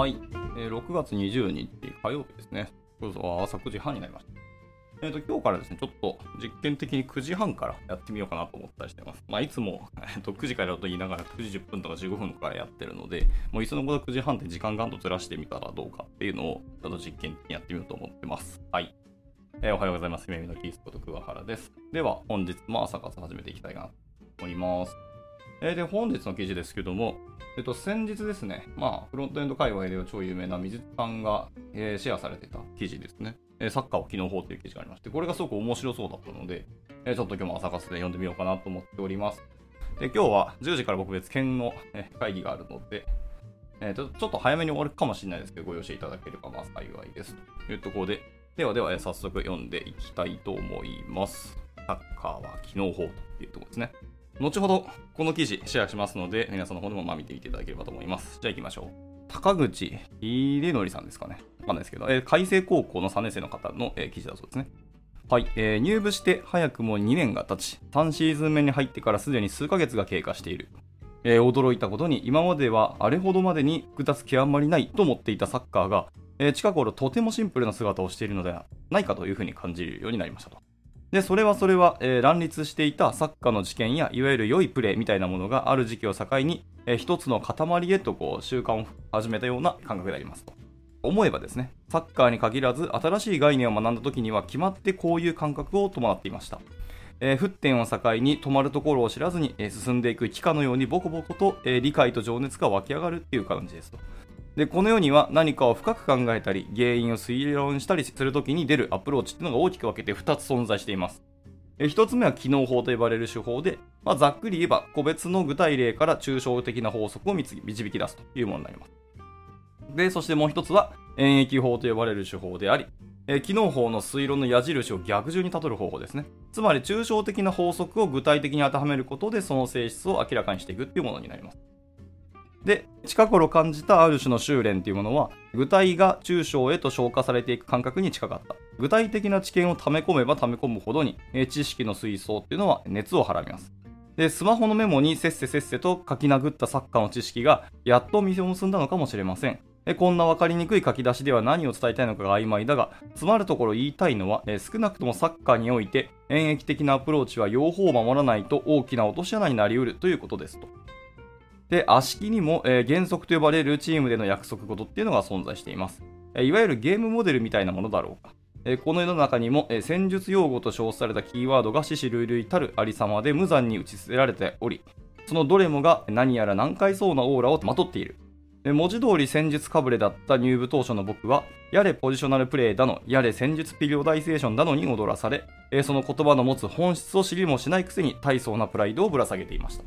はい、えー6月20日火曜日ですね。そうそう朝9時半になりました。えーと、今日からですね、ちょっと実験的に9時半からやってみようかなと思ったりしてます。まあ、いつも、えーと9時からと言いながら9時10分とか15分からやってるので、もういつのこと9時半って時間ガンとずらしてみたらどうかっていうのを、ちょっと実験的にやってみようと思ってます。はい。えーおはようございます。姫美のキースこと桑原です。では、本日も朝活始めていきたいかなと思います。えーで、本日の記事ですけども、えっと、先日ですね、まあ、フロントエンド界隈では超有名な水さんが、えーシェアされてた記事ですね。えーサッカーを機能法という記事がありまして、これがすごく面白そうだったので、えーちょっと今日も朝活で読んでみようかなと思っております。で、今日は10時から僕別件のえ会議があるので、えーちょちょっと早めに終わるかもしれないですけど、ご容赦いただければまあ幸いですというところで、ではでは、えー早速読んでいきたいと思います。サッカーは機能法というところですね。後ほどこの記事シェアしますので、皆さんの方でもま見てみていただければと思います。じゃあ行きましょう。高口秀則さんですかね。わかんないですけど、えー海星高校の3年生の方の、えー記事だそうですね。はい、えー入部して早くも2年が経ち、3シーズン目に入ってからすでに数ヶ月が経過している。えー驚いたことに今まではあれほどまでに複雑極まりないと思っていたサッカーが、えー近頃とてもシンプルな姿をしているのではないかというふうに感じるようになりましたと。で、それはそれは、えー乱立していたサッカーの事件や、いわゆる良いプレーみたいなものがある時期を境に、えー一つの塊へとこう習慣を始めたような感覚でありますと。思えばですね、サッカーに限らず、新しい概念を学んだ時には決まってこういう感覚を伴っていました。えー沸点を境に止まるところを知らずに、えー進んでいく気化のようにボコボコと、えー理解と情熱が湧き上がるっていう感じですと。で、この世には何かを深く考えたり、原因を推論したりするときに出るアプローチっていうのが大きく分けて2つ存在しています。1つ目は機能法と呼ばれる手法で、まあ、ざっくり言えば個別の具体例から抽象的な法則を導き出すというものになります。で、そしてもう一つは演疫法と呼ばれる手法であり、え機能法の推論の矢印を逆順にたどる方法ですね。つまり抽象的な法則を具体的に当てはめることでその性質を明らかにしていくっていうものになります。で、近頃感じたある種の修練というものは、具体が抽象へと消化されていく感覚に近かった。具体的な知見を溜め込めば溜め込むほどに、知識の水槽っていうのは熱をはらみます。で、スマホのメモにせっせせっせと書き殴ったサッカーの知識が、やっと実を結んだのかもしれません。えこんな分かりにくい書き出しでは何を伝えたいのかが曖昧だが、詰まるところ言いたいのは、え少なくともサッカーにおいて、演疫的なアプローチは両方を守らないと大きな落とし穴になりうるということですと。で、足式にも、えー原則と呼ばれるチームでの約束事っていうのが存在しています。えーいわゆるゲームモデルみたいなものだろうか。えーこの世の中にも、えー戦術用語と称されたキーワードが死死類類たるありさまで無残に打ち捨てられており、そのどれもが何やら難解そうなオーラをまとっている。文字通り戦術かぶれだった入部当初の僕は、やれポジショナルプレーだの、やれ戦術ピリオダイゼーションだのに踊らされ、その言葉の持つ本質を知りもしないくせに大層なプライドをぶら下げていました。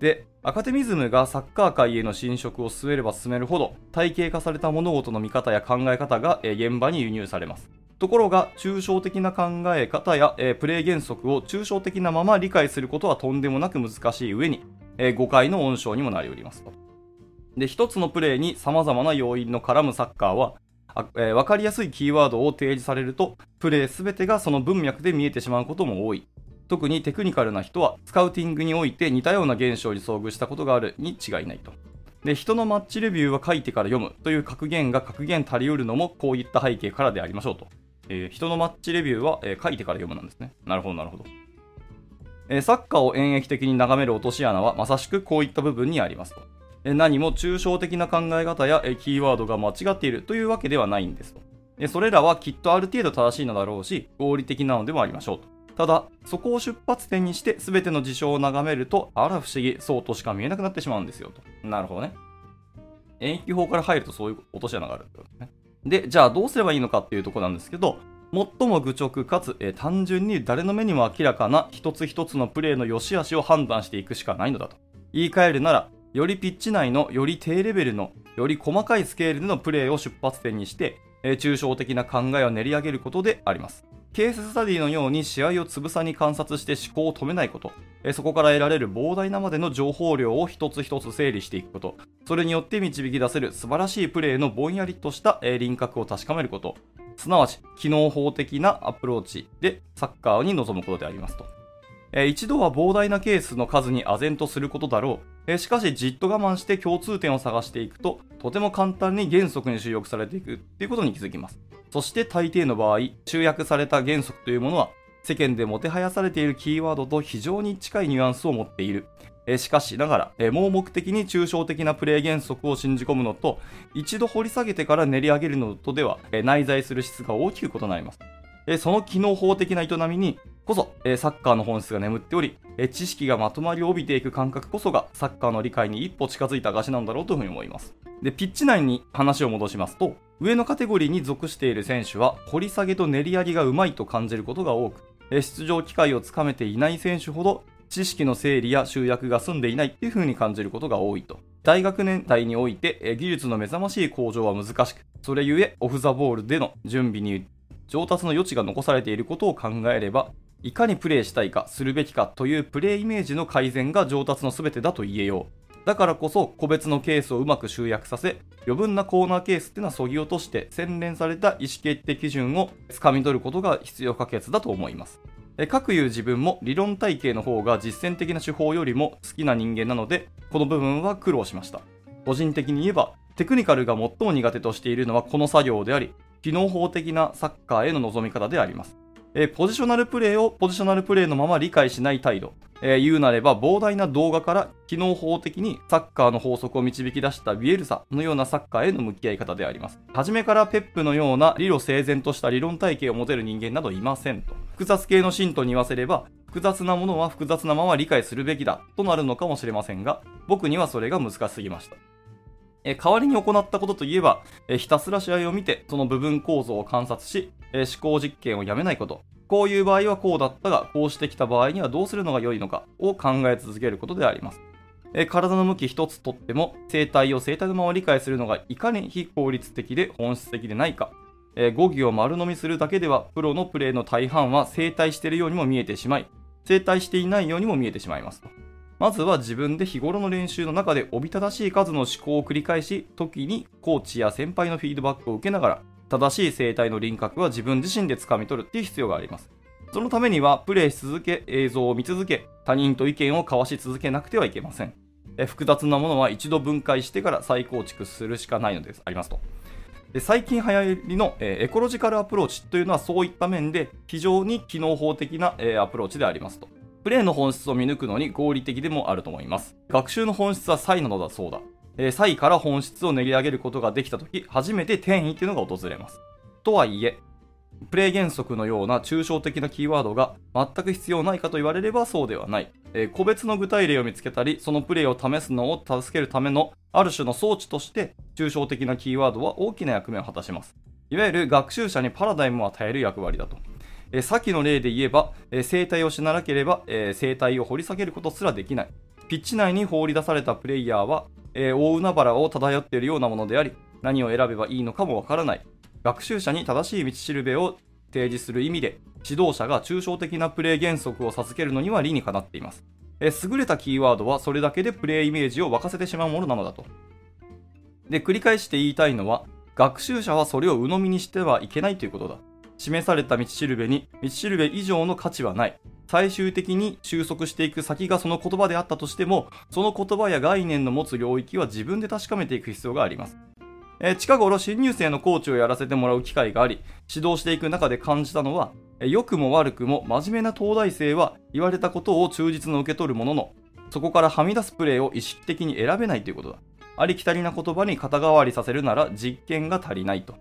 で、アカデミズムがサッカー界への侵食を進めれば進めるほど、体系化された物事の見方や考え方が、現場に輸入されます。ところが、抽象的な考え方や、プレー原則を抽象的なまま理解することはとんでもなく難しい上に、え誤解の温床にもなりおりますと。で、一つのプレーに様々な要因の絡むサッカーは、あえーわかりやすいキーワードを提示されると、プレーすべてがその文脈で見えてしまうことも多い。特にテクニカルな人は、スカウティングにおいて似たような現象に遭遇したことがあるに違いないと。で、人のマッチレビューは書いてから読むという格言が格言足りうるのもこういった背景からでありましょうと。えー人のマッチレビューは、えー書いてから読むなんですね。なるほど、なるほど。えーサッカーを演疫的に眺める落とし穴はまさしくこういった部分にありますと。え何も抽象的な考え方や、えキーワードが間違っているというわけではないんですと。えそれらはきっとある程度正しいのだろうし、合理的なのでもありましょうと。ただ、そこを出発点にして全ての事象を眺めると、あら不思議、そうとしか見えなくなってしまうんですよと。なるほどね。演疫法から入るとそういう落とし穴があるってことね。で、じゃあどうすればいいのかっていうところなんですけど、最も愚直かつ、えー単純に誰の目にも明らかな一つ一つのプレーの良し悪しを判断していくしかないのだと。言い換えるなら、よりピッチ内のより低レベルの、より細かいスケールでのプレーを出発点にして、えー抽象的な考えを練り上げることであります。ケーススタディのように試合をつぶさに観察して思考を止めないこと、そこから得られる膨大なまでの情報量を一つ一つ整理していくこと、それによって導き出せる素晴らしいプレーのぼんやりとした、輪郭を確かめること、すなわち機能法的なアプローチでサッカーに臨むことでありますと。一度は膨大なケースの数に唖然とすることだろう、しかしじっと我慢して共通点を探していくととても簡単に原則に集約されていくっていうことに気づきます。そして大抵の場合集約された原則というものは世間でもてはやされているキーワードと非常に近いニュアンスを持っている。しかしながら、盲目的に抽象的なプレイ原則を信じ込むのと、一度掘り下げてから練り上げるのとでは、内在する質が大きく異なります。その機能法的な営みにこそ、えサッカーの本質が眠っており、え知識がまとまりを帯びていく感覚こそがサッカーの理解に一歩近づいた証なんだろうというふうに思います。で、ピッチ内に話を戻しますと、上のカテゴリーに属している選手は、掘り下げと練り上げがうまいと感じることが多く、出場機会をつかめていない選手ほど知識の整理や集約が済んでいないっていう風に感じることが多いと。大学年代において技術の目覚ましい向上は難しく、それゆえオフ・ザ・ボールでの準備に上達の余地が残されていることを考えれば、いかにプレイしたいか、するべきかというプレイイメージの改善が上達の全てだと言えよう。だからこそ個別のケースをうまく集約させ、余分なコーナーケースっていうのは削ぎ落として洗練された意思決定基準をつかみ取ることが必要不可欠だと思います。各いう自分も理論体系の方が実践的な手法よりも好きな人間なので、この部分は苦労しました。個人的に言えば、テクニカルが最も苦手としているのはこの作業であり、機能法的なサッカーへの望み方であります。えー、ポジショナルプレーをポジショナルプレーのまま理解しない態度。えー、言うなれば膨大な動画から機能法的にサッカーの法則を導き出したビエルサのようなサッカーへの向き合い方であります。初めからペップのような理路整然とした理論体系を持てる人間などいませんと。複雑系の信徒に言わせれば、複雑なものは複雑なまま理解するべきだとなるのかもしれませんが、僕にはそれが難しすぎました。え代わりに行ったことといえば、えひたすら試合を見て、その部分構造を観察し、え思考実験をやめないこと。こういう場合はこうだったが、こうしてきた場合にはどうするのが良いのかを考え続けることであります。え体の向き一つとっても、生態を生態のまま理解するのがいかに非効率的で本質的でないか。え語義を丸飲みするだけでは、プロのプレーの大半は生態しているようにも見えてしまい、生態していないようにも見えてしまいます。まずは自分で日頃の練習の中でおびただしい数の思考を繰り返し、時にコーチや先輩のフィードバックを受けながら、正しい生態の輪郭は自分自身で掴み取るっていう必要があります。そのためには、プレイし続け、映像を見続け、他人と意見を交わし続けなくてはいけません。え複雑なものは一度分解してから再構築するしかないのです、ありますと。で最近流行りの、えエコロジカルアプローチというのはそういった面で非常に機能法的な、えアプローチでありますと。プレイの本質を見抜くのに合理的でもあると思います。学習の本質は差異なのだそうだ。えー、から本質を練り上げることができたとき、初めて転移というのが訪れます。とはいえ、プレイ原則のような抽象的なキーワードが全く必要ないかと言われればそうではない。えー、個別の具体例を見つけたり、そのプレイを試すのを助けるためのある種の装置として、抽象的なキーワードは大きな役目を果たします。いわゆる学習者にパラダイムを与える役割だと。えー、先の例で言えば、えー、生態をしなければ、えー、生態を掘り下げることすらできない。ピッチ内に放り出されたプレイヤーは、えー、大海原を漂っているようなものであり、何を選べばいいのかもわからない。学習者に正しい道しるべを提示する意味で、指導者が抽象的なプレイ原則を授けるのには理にかなっています。え優れたキーワードはそれだけでプレイイメージを沸かせてしまうものなのだと。で、繰り返して言いたいのは、学習者はそれを鵜呑みにしてはいけないということだ。示された道しるべに道しるべ以上の価値はない。最終的に収束していく先がその言葉であったとしても、その言葉や概念の持つ領域は自分で確かめていく必要があります。えー、近頃新入生のコーチをやらせてもらう機会があり、指導していく中で感じたのは、良くも悪くも真面目な東大生は言われたことを忠実に受け取るものの、そこからはみ出すプレーを意識的に選べないということだ。ありきたりな言葉に肩代わりさせるなら実験が足りないと。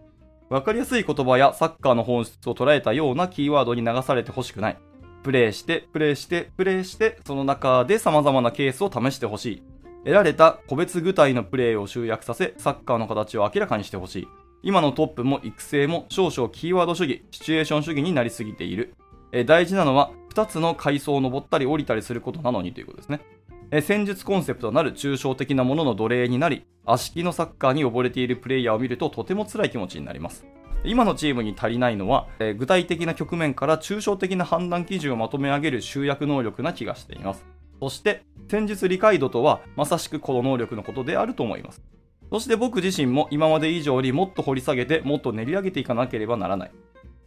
わかりやすい言葉やサッカーの本質を捉えたようなキーワードに流されてほしくない。プレイして、プレイして、プレイして、その中で様々なケースを試してほしい。得られた個別具体のプレイを集約させ、サッカーの形を明らかにしてほしい。今のトップも育成も少々キーワード主義、シチュエーション主義になりすぎている。え大事なのは2つの階層を登ったり降りたりすることなのにということですね。え戦術コンセプトなる抽象的なものの奴隷になり、足利のサッカーに溺れているプレイヤーを見るととても辛い気持ちになります。今のチームに足りないのは、え具体的な局面から抽象的な判断基準をまとめ上げる集約能力な気がしています。そして、戦術理解度とはまさしくこの能力のことであると思います。そして僕自身も今まで以上にもっと掘り下げてもっと練り上げていかなければならない。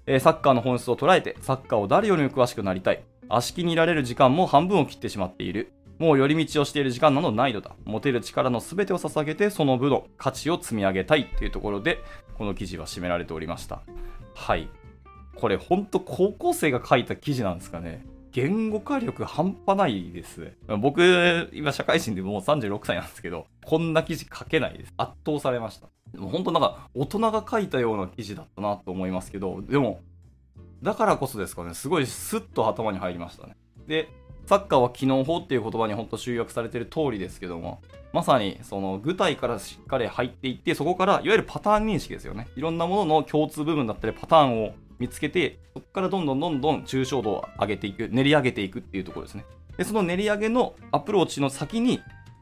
えサッカーの本質を捉えてサッカーを誰よりも詳しくなりたい。足利にいられる時間も半分を切ってしまっている。もう寄り道をしている時間などないのだ。持てる力の全てを捧げて、その部の価値を積み上げたいというところで、この記事は締められておりました。はい。これ、ほんと高校生が書いた記事なんですかね。言語化力半端ないです。僕、今社会人でもう36歳なんですけど、こんな記事書けないです。圧倒されました。でも本当なんか、大人が書いたような記事だったなと思いますけど、でも、だからこそですかね、すごいスッと頭に入りましたね。で、サッカーは機能法っていう言葉に本当集約されてる通りですけども、まさにその具体からしっかり入っていって、そこからいわゆるパターン認識ですよね。いろんなものの共通部分だったりパターンを見つけて、そこからどんどんどんどん抽象度を上げていく、練り上げていくっていうところですね。で、その練り上げのアプローチの先に、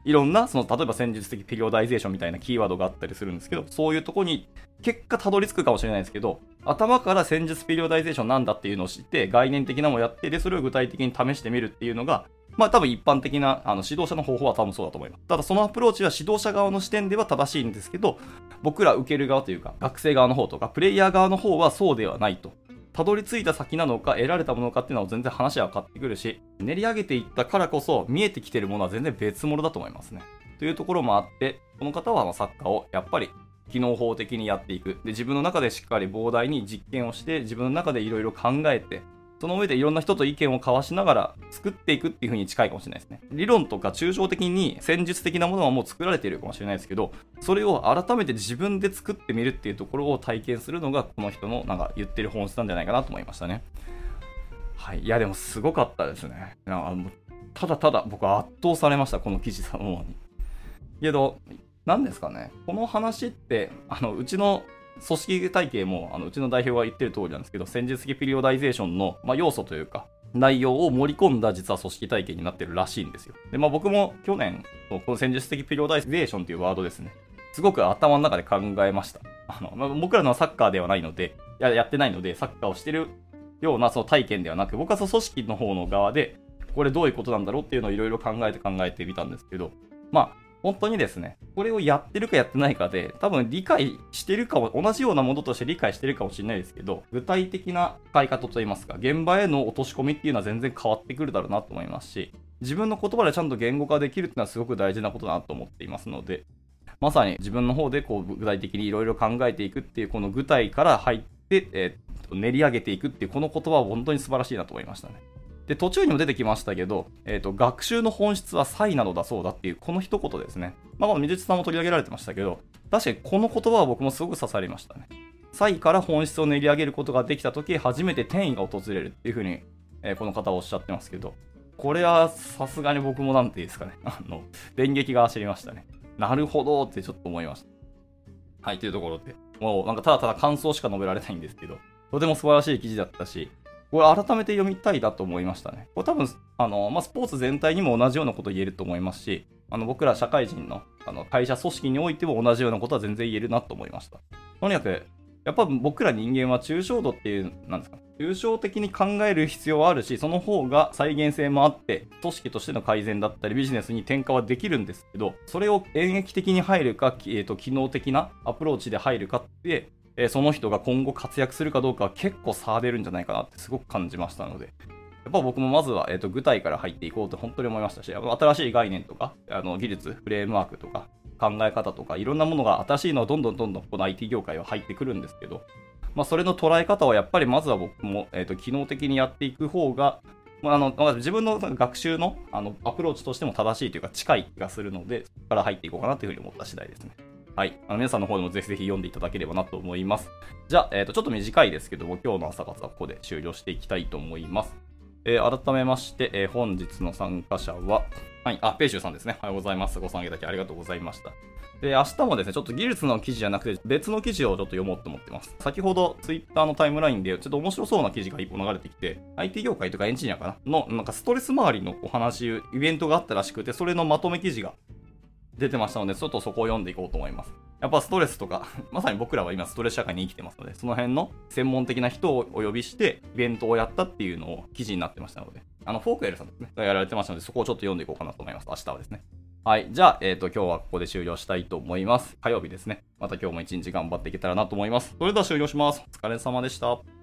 いろんな、その、例えば戦術的ピリオダイゼーションみたいなキーワードがあったりするんですけど、そういうとこに結果たどり着くかもしれないですけど、頭から戦術ピリオダイゼーションなんだっていうのを知って、概念的なものをやって、で、それを具体的に試してみるっていうのが、まあ多分一般的なあの指導者の方法は多分そうだと思います。ただそのアプローチは指導者側の視点では正しいんですけど、僕ら受ける側というか、学生側の方とか、プレイヤー側の方はそうではないと。たどり着いた先なのか、得られたものかっていうのは全然話は変わってくるし、練り上げていったからこそ、見えてきてるものは全然別物だと思いますね。というところもあって、この方はサッカーをやっぱり機能法的にやっていく。で、自分の中でしっかり膨大に実験をして、自分の中でいろいろ考えて、その上でいろんな人と意見を交わしながら作っていくっていう風に近いかもしれないですね。理論とか抽象的に戦術的なものはもう作られているかもしれないですけど、それを改めて自分で作ってみるっていうところを体験するのがこの人のなんか言ってる本質なんじゃないかなと思いましたね。はい。いやでもすごかったですね。なんかもうただただ僕は圧倒されました、この記事そのものに。けど、何ですかね。この話って、あの、うちの組織体系も、あのうちの代表が言ってる通りなんですけど、戦術的ピリオダイゼーションの、まあ、要素というか、内容を盛り込んだ実は組織体系になってるらしいんですよ。で、まあ僕も去年、この戦術的ピリオダイゼーションというワードですね。すごく頭の中で考えました。あの、まあ、僕らのサッカーではないので、ややってないので、サッカーをしてるようなその体験ではなく、僕はその組織の方の側で、これどういうことなんだろうっていうのをいろいろ考えて考えてみたんですけど、まあ、本当にですね、これをやってるかやってないかで、多分理解してるかも、同じようなものとして理解してるかもしれないですけど、具体的な使い方といいますか、現場への落とし込みっていうのは全然変わってくるだろうなと思いますし、自分の言葉でちゃんと言語化できるっていうのはすごく大事なことだなと思っていますので、まさに自分の方でこう具体的にいろいろ考えていくっていう、この具体から入って、えー、練り上げていくっていうこの言葉は本当に素晴らしいなと思いましたね。で、途中にも出てきましたけど、え、ー、と、学習の本質は差異なのだそうだっていう、この一言ですね。まあ、この水さんも取り上げられてましたけど、確かにこの言葉は僕もすごく刺さりましたね。差異から本質を練り上げることができたとき、初めて転移が訪れるっていうふうに、えー、この方はおっしゃってますけど、これはさすがに僕もなんていいですかね。あの、電撃が走りましたね。なるほどってちょっと思いました。はい、というところで、もうなんかただただ感想しか述べられないんですけど、とても素晴らしい記事だったし、これ改めて読みたいだと思いましたね。これ多分、あの、まあ、スポーツ全体にも同じようなこと言えると思いますし、あの、僕ら社会人のあの会社組織においても同じようなことは全然言えるなと思いました。とにかく、やっぱ僕ら人間は抽象度っていう、なんですか、抽象的に考える必要はあるし、その方が再現性もあって、組織としての改善だったりビジネスに転化はできるんですけど、それを演劇的に入るか、えーと機能的なアプローチで入るかって、えー、その人が今後活躍するかどうかは結構差出るんじゃないかなってすごく感じましたので、やっぱ僕もまずは、えーと、具体から入っていこうと本当に思いましたし、新しい概念とか、あの技術、フレームワークとか、考え方とか、いろんなものが新しいのはどんどんどんどんこの IT 業界は入ってくるんですけど、まあ、それの捉え方はやっぱりまずは僕も、えーと、機能的にやっていく方が、まあ、あの自分の学習のあのアプローチとしても正しいというか近い気がするので、そこから入っていこうかなというふうに思った次第ですね。はい。あの皆さんの方でもぜひぜひ読んでいただければなと思います。じゃあ、えっ、ー、と、ちょっと短いですけども、今日の朝活はここで終了していきたいと思います。えー、改めまして、えー、本日の参加者は、はい、あ、ペイシューさんですね。おはようございます。ご参加いただきありがとうございました。で、明日もですね、ちょっと技術の記事じゃなくて、別の記事をちょっと読もうと思ってます。先ほど、ツイッターのタイムラインで、ちょっと面白そうな記事が一本流れてきて、IT 業界とかエンジニアかなの、なんかストレス周りのお話、イベントがあったらしくて、それのまとめ記事が出てましたので、ちょっとそこを読んでいこうと思います。やっぱストレスとか、まさに僕らは今ストレス社会に生きてますので、その辺の専門的な人をお呼びして、イベントをやったっていうのを記事になってましたので、あの、フォークエルさんですね、がやられてましたので、そこをちょっと読んでいこうかなと思います。明日はですね。はい。じゃあ、えっ、ー、と、今日はここで終了したいと思います。火曜日ですね。また今日も一日頑張っていけたらなと思います。それでは終了します。お疲れ様でした。